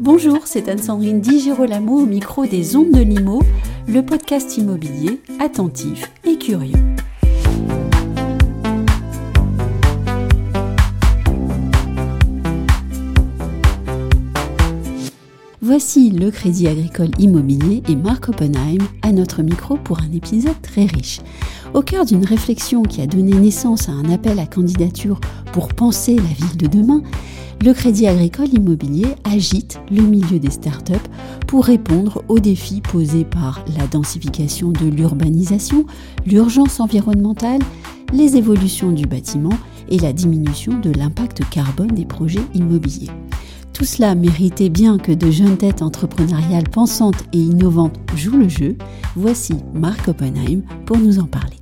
Bonjour, c'est Anne-Sandrine Di Girolamo au micro des Ondes de Limo, le podcast immobilier attentif et curieux. Voici le Crédit Agricole Immobilier et Marc Oppenheim à notre micro pour un épisode très riche. Au cœur d'une réflexion qui a donné naissance à un appel à candidature pour penser la ville de demain, le Crédit Agricole Immobilier agite le milieu des startups pour répondre aux défis posés par la densification de l'urbanisation, l'urgence environnementale, les évolutions du bâtiment et la diminution de l'impact carbone des projets immobiliers. Tout cela méritait bien que de jeunes têtes entrepreneuriales pensantes et innovantes jouent le jeu. Voici Marc Oppenheim pour nous en parler.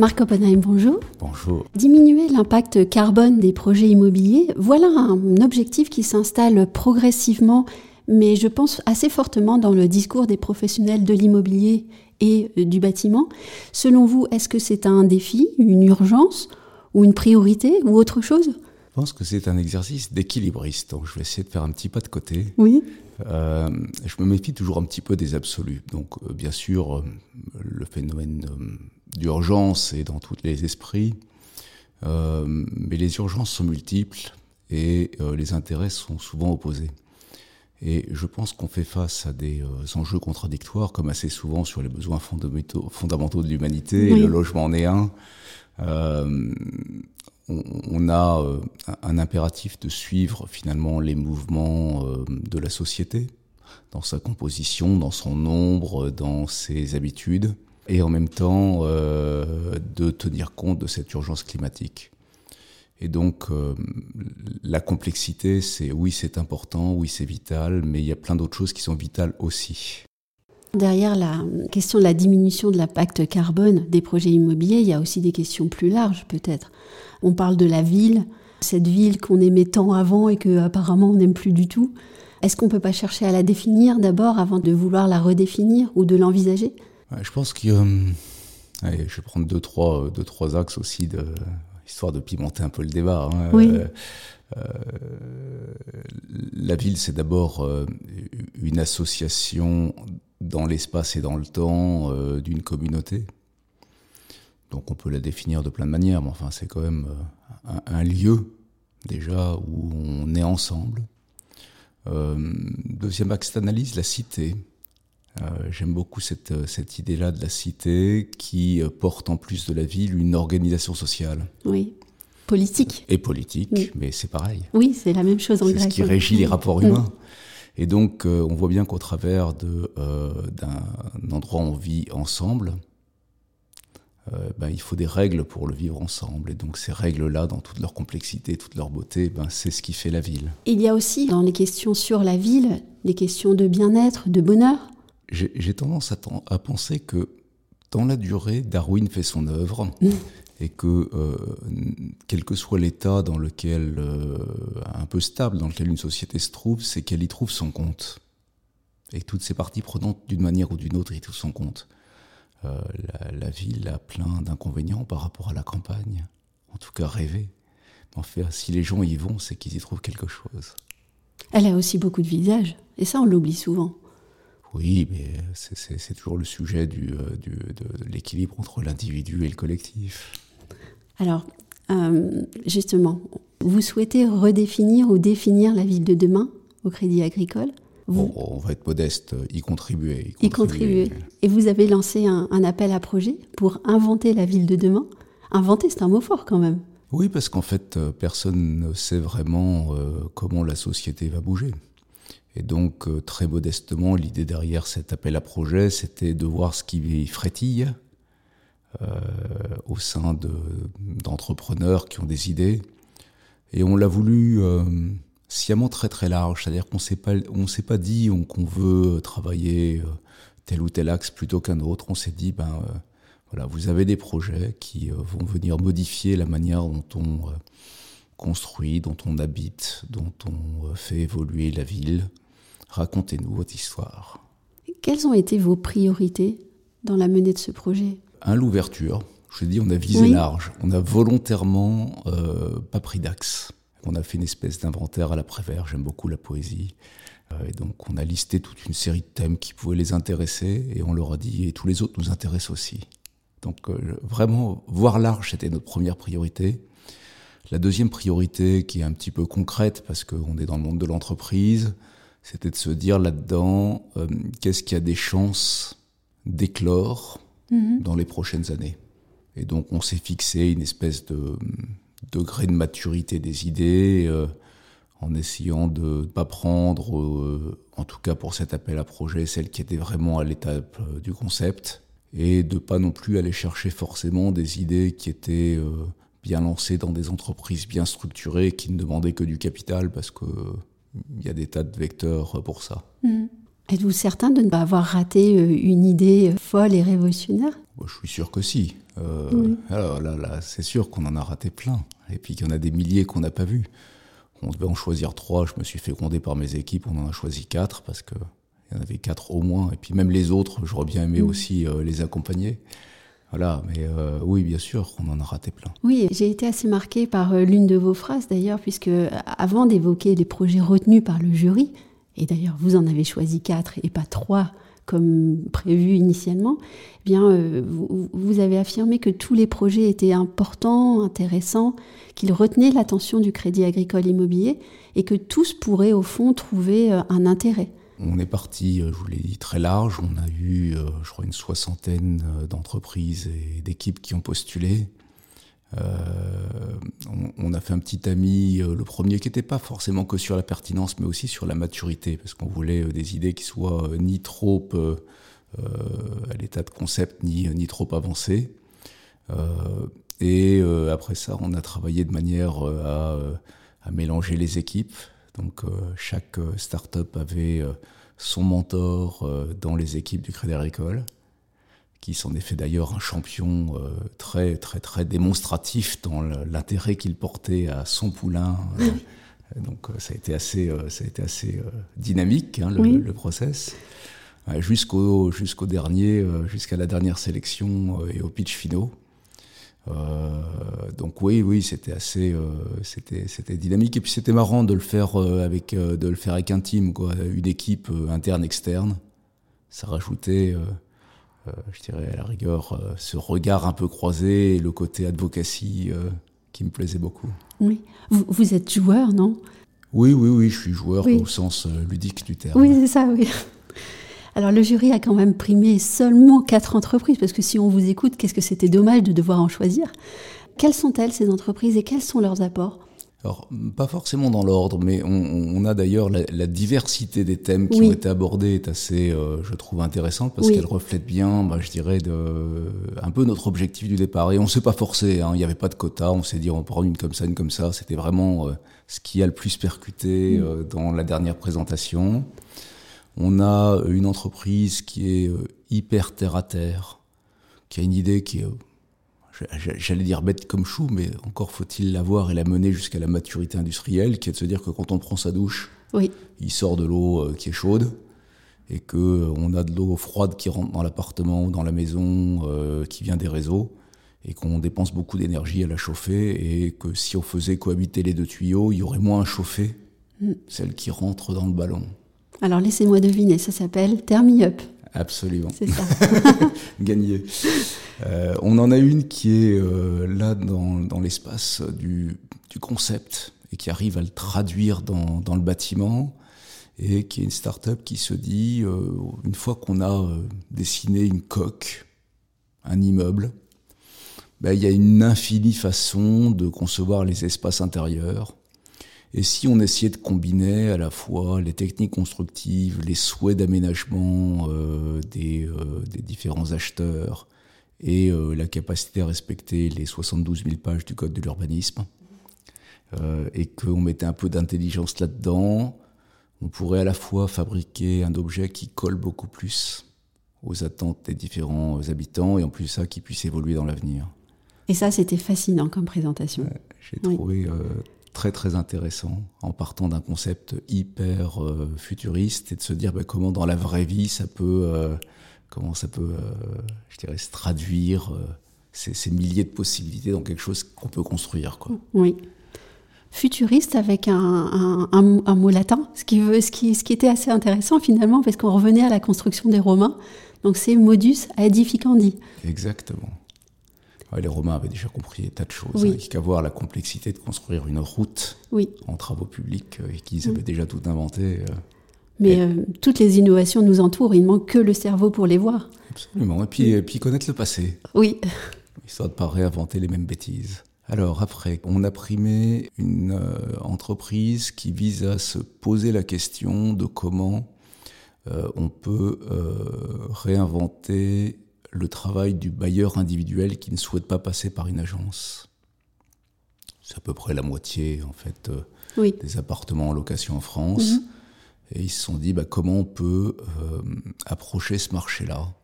Marc Oppenheim, bonjour. Bonjour. Diminuer l'impact carbone des projets immobiliers, voilà un objectif qui s'installe progressivement, mais je pense assez fortement dans le discours des professionnels de l'immobilier et du bâtiment. Selon vous, est-ce que c'est un défi, une urgence ou une priorité ou autre chose? Je pense que c'est un exercice d'équilibriste, donc je vais essayer de faire un petit pas de côté. Oui. Euh, je me méfie toujours un petit peu des absolus. Donc, euh, bien sûr, euh, le phénomène d'urgence est dans tous les esprits, mais les urgences sont multiples et les intérêts sont souvent opposés. Et je pense qu'on fait face à des enjeux contradictoires, comme assez souvent sur les besoins fondamentaux, fondamentaux de l'humanité. Le logement en est un on, a euh, un impératif de suivre finalement les mouvements euh, de la société, dans sa composition, dans son nombre, dans ses habitudes, et en même temps euh, de tenir compte de cette urgence climatique. Et donc, la complexité, c'est oui, c'est important, oui, c'est vital, mais il y a plein d'autres choses qui sont vitales aussi. Derrière la question de la diminution de l'impact carbone des projets immobiliers, il y a aussi des questions plus larges peut-être. On parle de la ville, cette ville qu'on aimait tant avant et que apparemment on n'aime plus du tout. Est-ce qu'on ne peut pas chercher à la définir d'abord avant de vouloir la redéfinir ou de l'envisager? Je pense a... Allez, je vais prendre deux trois, deux, trois axes aussi, de, histoire de pimenter un peu le débat. Hein. Oui. Euh, euh, la ville, c'est d'abord euh, une association dans l'espace et dans le temps euh, d'une communauté. Donc on peut la définir de plein de manières, mais enfin c'est quand même euh, un, lieu déjà où on est ensemble. Euh, deuxième axe d'analyse, la cité. J'aime beaucoup cette, cette idée-là de la cité qui porte en plus de la ville une organisation sociale. Oui, politique. Et politique, mais c'est pareil. Oui, c'est la même chose en grec. C'est ce qui régit les rapports humains. Et donc, euh, on voit bien qu'au travers euh, d'un endroit où on vit ensemble, euh, ben, il faut des règles pour le vivre ensemble. Et donc ces règles-là, dans toute leur complexité, toute leur beauté, ben, c'est ce qui fait la ville. Il y a aussi dans les questions sur la ville des questions de bien-être, de bonheur. J'ai tendance à, à, penser que dans la durée, Darwin fait son œuvre. Mmh et que euh, quel que soit l'état dans lequel euh, un peu stable dans lequel une société se trouve, c'est qu'elle y trouve son compte. Et toutes ces parties prenantes, d'une manière ou d'une autre, y trouvent son compte. Euh, la, ville a plein d'inconvénients par rapport à la campagne, en tout cas rêver. En fait, si les gens y vont, c'est qu'ils y trouvent quelque chose. Elle a aussi beaucoup de visages, et ça on l'oublie souvent. Oui, mais c'est toujours le sujet du, du, de l'équilibre entre l'individu et le collectif. Alors, euh, justement, vous souhaitez redéfinir ou définir la ville de demain au Crédit Agricole? On va être modeste, y contribuer. Y contribuer. Et vous avez lancé un, appel à projet pour inventer la ville de demain? Inventer, c'est un mot fort quand même. Oui, parce qu'en fait, euh, personne ne sait vraiment euh, comment la société va bouger. Et donc, très modestement, l'idée derrière cet appel à projet, c'était de voir ce qui frétille, euh, au sein d'entrepreneurs qui ont des idées. Et on l'a voulu euh, sciemment très très large, c'est-à-dire qu'on on s'est pas dit qu'on veut travailler euh, tel ou tel axe plutôt qu'un autre. On s'est dit ben voilà, vous avez des projets qui vont venir modifier la manière dont on construit, dont on habite, dont on fait évoluer la ville. Racontez-nous votre histoire. Quelles ont été vos priorités dans la menée de ce projet? Un, l'ouverture. Je dis, on a visé large. On a volontairement euh, pas pris d'axe. On a fait une espèce d'inventaire à l'après-vert, j'aime beaucoup la poésie. Et donc on a listé toute une série de thèmes qui pouvaient les intéresser et on leur a dit et tous les autres nous intéressent aussi. Donc vraiment, voir large, c'était notre première priorité. La deuxième priorité, qui est un petit peu concrète parce qu'on est dans le monde de l'entreprise, c'était de se dire là-dedans, euh, qu'est-ce qui a des chances d'éclore mhm. dans les prochaines années. Et donc on s'est fixé une espèce de degré de maturité des idées, euh, en essayant de ne pas prendre, euh, en tout cas pour cet appel à projet, celle qui était vraiment à l'étape du concept, et de pas non plus aller chercher forcément des idées qui étaient bien lancées dans des entreprises bien structurées, qui ne demandaient que du capital, parce que il y a des tas de vecteurs pour ça. Hmm. Êtes-vous certain de ne pas avoir raté euh, une idée folle et révolutionnaire? Je suis sûr que si. Euh, alors là, là c'est sûr qu'on en a raté plein. Et puis qu'il y en a des milliers qu'on n'a pas vus. On devait en choisir trois. Je me suis gronder par mes équipes. On en a choisi quatre parce qu'il y en avait quatre au moins. Et puis même les autres, j'aurais bien aimé hmm. aussi euh, les accompagner. Voilà, mais euh, oui, bien sûr, on en a raté plein. Oui, j'ai été assez marquée par euh, l'une de vos phrases d'ailleurs, puisque euh, avant d'évoquer les projets retenus par le jury, et d'ailleurs vous en avez choisi quatre et pas trois comme prévu initialement, eh bien vous, avez affirmé que tous les projets étaient importants, intéressants, qu'ils retenaient l'attention du Crédit Agricole Immobilier et que tous pourraient au fond trouver un intérêt. On est parti, euh, je vous l'ai dit, très large. On a eu, euh, je crois, une soixantaine euh, d'entreprises et d'équipes qui ont postulé. on, a fait un petit ami, le premier qui n'était pas forcément que sur la pertinence, mais aussi sur la maturité, parce qu'on voulait des idées qui soient ni trop à l'état de concept, ni, trop avancées. et après ça, on a travaillé de manière à mélanger les équipes, donc euh, chaque euh, start-up avait euh, son mentor dans les équipes du Crédit Agricole, qui s'en est fait d'ailleurs un champion très très très démonstratif dans l'intérêt qu'il portait à son poulain. donc ça a été assez, ça a été assez dynamique hein, le, le, process. Jusqu'au jusqu'au dernier, jusqu'à la dernière sélection et au pitch finaux. Euh, donc oui, oui, c'était assez, euh, c'était, c'était dynamique et puis c'était marrant de le faire euh, avec, de le faire avec un team, quoi, une équipe interne, externe. Ça rajoutait, je dirais à la rigueur, ce regard un peu croisé et le côté advocacy qui me plaisait beaucoup. Oui, vous, vous êtes joueur, non? Oui, oui, oui, je suis joueur au sens ludique du terme. Oui, c'est ça, oui. Alors le jury a quand même primé seulement quatre entreprises, parce que si on vous écoute, qu'est-ce que c'était dommage de devoir en choisir? Quelles sont-elles ces entreprises et quels sont leurs apports? Alors, pas forcément dans l'ordre, mais on, a d'ailleurs la, diversité des thèmes qui ont été abordés est assez, euh, je trouve, intéressante parce qu'elle reflète bien, bah, je dirais, de, un peu notre objectif du départ. Et on ne s'est pas forcé, hein. il n'y avait pas de quota, on s'est dit on prend une comme ça, une comme ça. C'était vraiment euh, ce qui a le plus percuté euh, dans la dernière présentation. On a une entreprise qui est euh, hyper terre à terre, qui a une idée qui est, euh, j'allais dire bête comme chou, mais encore faut-il l'avoir et la mener jusqu'à la maturité industrielle, qui est de se dire que quand on prend sa douche, il sort de l'eau euh, qui est chaude et que on a de l'eau froide qui rentre dans l'appartement ou dans la maison, qui vient des réseaux, et qu'on dépense beaucoup d'énergie à la chauffer, et que si on faisait cohabiter les deux tuyaux, il y aurait moins à chauffer mm. celle qui rentre dans le ballon. Alors laissez-moi deviner, ça s'appelle Thermi Up. Absolument. C'est ça. Gagné. Euh, on en a une qui est euh, là dans, l'espace du, concept et qui arrive à le traduire dans, le bâtiment et qui est une start-up qui se dit, euh, une fois qu'on a dessiné une coque, un immeuble, ben, il y a une infinie façon de concevoir les espaces intérieurs et si on essayait de combiner à la fois les techniques constructives, les souhaits d'aménagement euh, des, euh, des, différents acheteurs et euh, la capacité à respecter les 72 000 pages du Code de l'urbanisme, et qu'on mettait un peu d'intelligence là-dedans, on pourrait à la fois fabriquer un objet qui colle beaucoup plus aux attentes des différents habitants et en plus ça qui puisse évoluer dans l'avenir. Et ça, c'était fascinant comme présentation. J'ai trouvé très très intéressant en partant d'un concept hyper euh, futuriste et de se dire bah, comment dans la vraie vie ça peut euh, comment ça peut euh, je dirais se traduire ces, ces, milliers de possibilités dans quelque chose qu'on peut construire quoi. Oui. futuriste avec un, un, mot latin, ce qui, veut, ce, qui, ce qui était assez intéressant finalement, parce qu'on revenait à la construction des Romains. Donc c'est modus edificandi. Exactement. Les Romains avaient déjà compris des tas de choses, oui. hein, qu'à voir la complexité de construire une route en travaux publics, euh, et qu'ils avaient déjà tout inventé. Euh, Mais euh, toutes les innovations nous entourent, il ne manque que le cerveau pour les voir. Absolument, et puis, et puis connaître le passé. Oui. Histoire de ne pas réinventer les mêmes bêtises. Alors après, on a primé une entreprise qui vise à se poser la question de comment euh, on peut réinventer le travail du bailleur individuel qui ne souhaite pas passer par une agence. C'est à peu près la moitié en fait euh, des appartements en location en France. Mhm. Et ils se sont dit bah, comment on peut approcher ce marché-là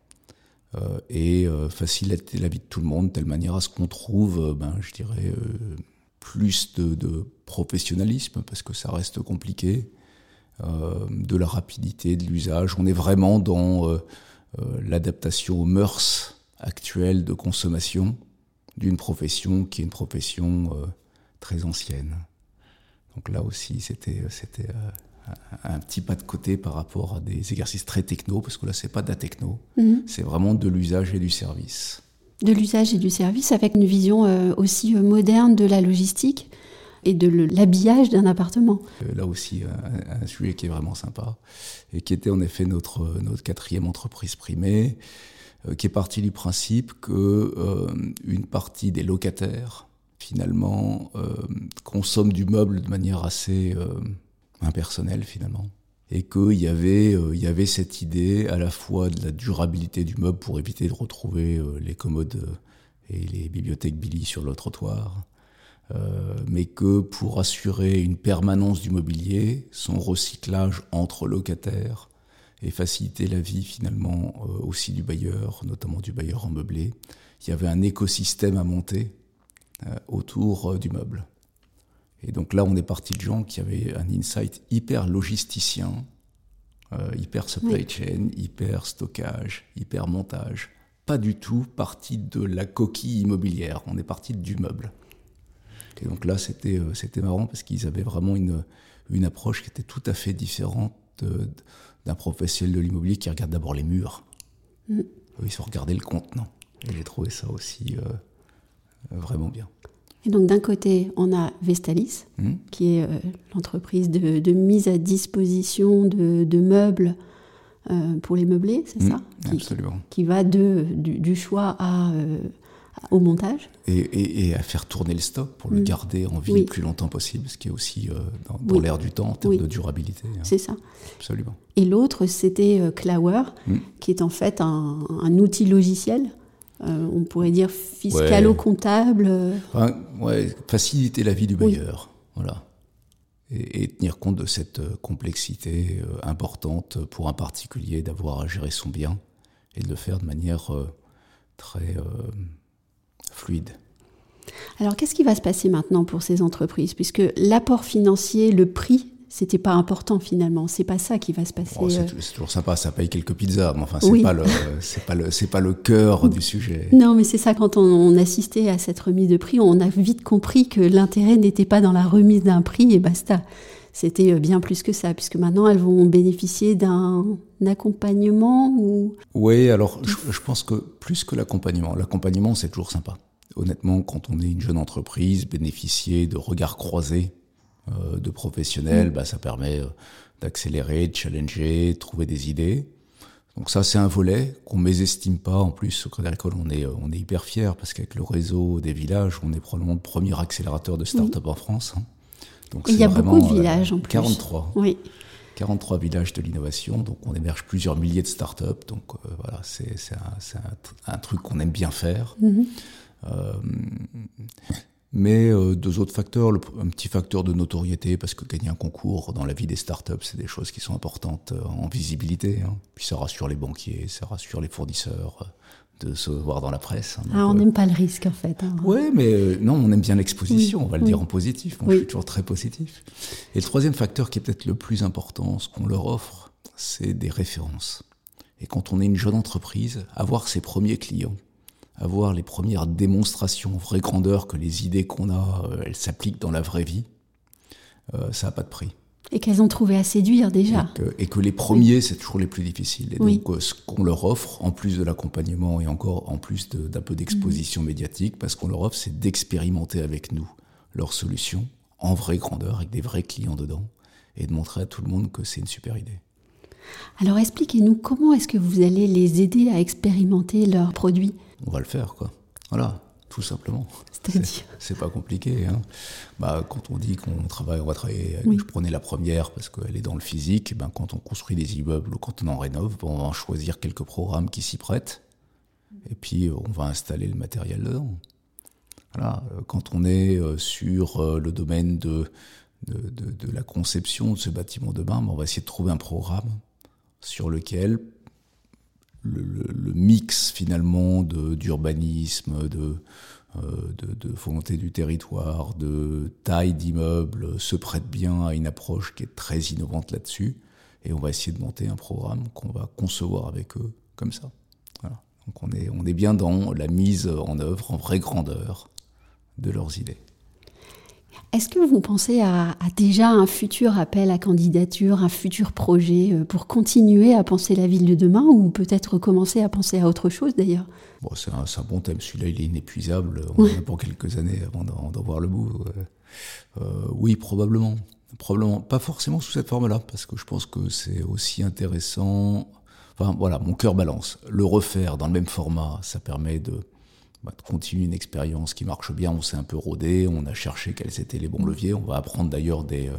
et faciliter la vie de tout le monde de telle manière à ce qu'on trouve, ben, je dirais, plus de, professionnalisme parce que ça reste compliqué euh, de la rapidité de l'usage. On est vraiment dans euh, euh, l'adaptation aux mœurs actuelles de consommation d'une profession qui est une profession très ancienne. Donc là aussi, c'était c'était un petit pas de côté par rapport à des exercices très techno, parce que là, c'est pas de la techno, mhm. c'est vraiment de l'usage et du service. De l'usage et du service, avec une vision aussi moderne de la logistique et de l'habillage d'un appartement. Euh, là aussi, un, sujet qui est vraiment sympa et qui était en effet notre, notre quatrième entreprise primée, euh, qui est partie du principe que euh, une partie des locataires, finalement, consomment du meuble de manière assez impersonnelle, finalement. Et qu'il y, avait, il y avait cette idée à la fois de la durabilité du meuble pour éviter de retrouver les commodes et les bibliothèques Billy sur le trottoir, euh, mais que pour assurer une permanence du mobilier, son recyclage entre locataires et faciliter la vie finalement euh, aussi du bailleur, notamment du bailleur en meublé, il y avait un écosystème à monter euh, autour du meuble. Et donc là, on est parti de gens qui avaient un insight hyper logisticien, hyper supply chain, hyper stockage, hyper montage. Pas du tout parti de la coquille immobilière, on est parti du meuble. Et donc là, c'était euh, c'était marrant parce qu'ils avaient vraiment une, une approche qui était tout à fait différente d'un professionnel de l'immobilier qui regarde d'abord les murs. Mm. Ils se regardaient le contenant. Et j'ai trouvé ça aussi euh, vraiment bien. Et donc d'un côté, on a Vestalis, mm. qui est euh, l'entreprise de, de, mise à disposition de, de meubles pour les meublés, c'est mm. ça? Qui, Absolument. Qui, va de, du, du choix à au montage. Et, à faire tourner le stock pour le mm. garder en vie le plus longtemps possible, ce qui est aussi euh, dans, l'air du temps en termes de durabilité. Hein. C'est ça. Absolument. Et l'autre, c'était euh, Clower, mm. qui est en fait un, outil logiciel. Euh, on pourrait dire fiscalo-comptable. ouais, faciliter la vie du bailleur. Voilà. Et, et, tenir compte de cette complexité importante pour un particulier d'avoir à gérer son bien et de le faire de manière très fluide. Alors qu'est-ce qui va se passer maintenant pour ces entreprises? Puisque l'apport financier, le prix, c'était pas important finalement. C'est pas ça qui va se passer. Oh, c'est, toujours sympa, ça paye quelques pizzas, mais enfin c'est pas le, c'est pas le, c'est pas le cœur du sujet. Non, mais c'est ça. Quand on, assistait à cette remise de prix, on a vite compris que l'intérêt n'était pas dans la remise d'un prix et basta. C'était euh, bien plus que ça, puisque maintenant elles vont bénéficier d'un accompagnement ou. Oui, alors je pense que plus que l'accompagnement, l'accompagnement c'est toujours sympa honnêtement, quand on est une jeune entreprise, bénéficier de regards croisés euh, de professionnels, mm. bah, ça permet euh, d'accélérer, de challenger, de trouver des idées. Donc ça, c'est un volet qu'on mésestime pas. En plus, au Crédit Agricole, on est, euh, on est hyper fiers parce qu'avec le réseau des villages, on est probablement le premier accélérateur de start-up en France. Hein. Donc il y a beaucoup de villages en plus. 43. Oui. 43 villages de l'innovation, donc on émerge plusieurs milliers de start-up. Donc voilà, c'est un, un, truc qu'on aime bien faire. Mm-hmm. Mais euh, deux autres facteurs, un petit facteur de notoriété, parce que gagner un concours dans la vie des startups, c'est des choses qui sont importantes euh, en visibilité. Hein. Puis ça rassure les banquiers, ça rassure les fournisseurs de se voir dans la presse. Hein. ah, on n'aime pas le risque en fait. Hein. Oui, mais non, on aime bien l'exposition, on va le dire en positif. Moi, je suis toujours très positif. Et le troisième facteur qui est peut-être le plus important, ce qu'on leur offre, c'est des références. Et quand on est une jeune entreprise, avoir ses premiers clients, avoir les premières démonstrations vraie grandeur que les idées qu'on a, euh, elles s'appliquent dans la vraie vie, ça n'a pas de prix. Et qu'elles ont trouvé à séduire déjà. Et que, les premiers, c'est toujours les plus difficiles. Et donc, ce qu'on leur offre, en plus de l'accompagnement et encore en plus d'un peu d'exposition mhm. médiatique, parce qu'on leur offre, c'est d'expérimenter avec nous leurs solutions en vraie grandeur, avec des vrais clients dedans, et de montrer à tout le monde que c'est une super idée. Alors expliquez-nous comment est-ce que vous allez les aider à expérimenter leurs produits On va le faire, quoi. Voilà, tout simplement. C'est-à-dire C'est pas compliqué. Hein. Bah, quand on dit qu'on travaille, on va travailler. Je prenais la première parce qu'elle est dans le physique. Ben, quand on construit des immeubles ou quand on en rénove, on va choisir quelques programmes qui s'y prêtent. Et puis, on va installer le matériel dedans. Voilà. Quand on est euh, sur euh, le domaine de, de, de, la conception de ce bâtiment de bain, ben, on va essayer de trouver un programme sur lequel le, mix finalement d'urbanisme, de, euh, de, de, volonté du territoire, de taille d'immeuble se prête bien à une approche qui est très innovante là-dessus. Et on va essayer de monter un programme qu'on va concevoir avec eux comme ça. Donc on est, on est bien dans la mise en œuvre en vraie grandeur de leurs idées. Est-ce que vous pensez à, déjà un futur appel à candidature, un futur projet euh, pour continuer à penser la ville de demain ou peut-être commencer à penser à autre chose d'ailleurs? Bon, C'est un, bon thème, celui-là il est inépuisable, on a pour quelques années avant d'en voir le bout. Euh, oui, probablement. Probablement, pas forcément sous cette forme-là, parce que je pense que c'est aussi intéressant. Enfin voilà, mon cœur balance. Le refaire dans le même format, ça permet de bah, de continuer une expérience qui marche bien. On s'est un peu rodé, on a cherché quels étaient les bons leviers. On va apprendre d'ailleurs des, euh,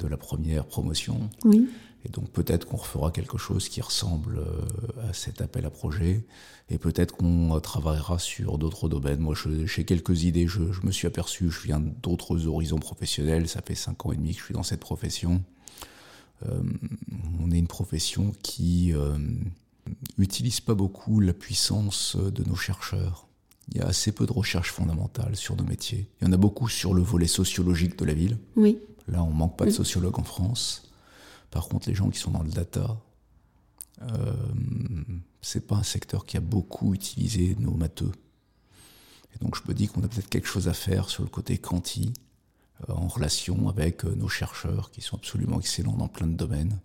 de la première promotion. Oui. Et donc peut-être qu'on refera quelque chose qui ressemble euh, à cet appel à projet. Et peut-être qu'on euh, travaillera sur d'autres domaines. Moi, j'ai quelques idées. Je, me suis aperçu, je viens d'autres horizons professionnels. Ça fait cinq ans et demi que je suis dans cette profession. on est une profession qui utilise pas beaucoup la puissance de nos chercheurs. Il y a assez peu de recherches fondamentales sur nos métiers. Il y en a beaucoup sur le volet sociologique de la ville. Oui. Là, on manque pas de sociologues en France. Par contre, les gens qui sont dans le data, euh, c'est pas un secteur qui a beaucoup utilisé nos matheux. Et donc, je me dis qu'on a peut-être quelque chose à faire sur le côté quanti, euh, en relation avec euh, nos chercheurs qui sont absolument excellents dans plein de domaines.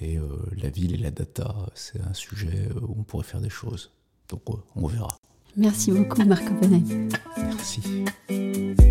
Et euh, la ville et la data, c'est un sujet où on pourrait faire des choses. Donc, on verra. Merci beaucoup, Marc Oppenheim. Merci.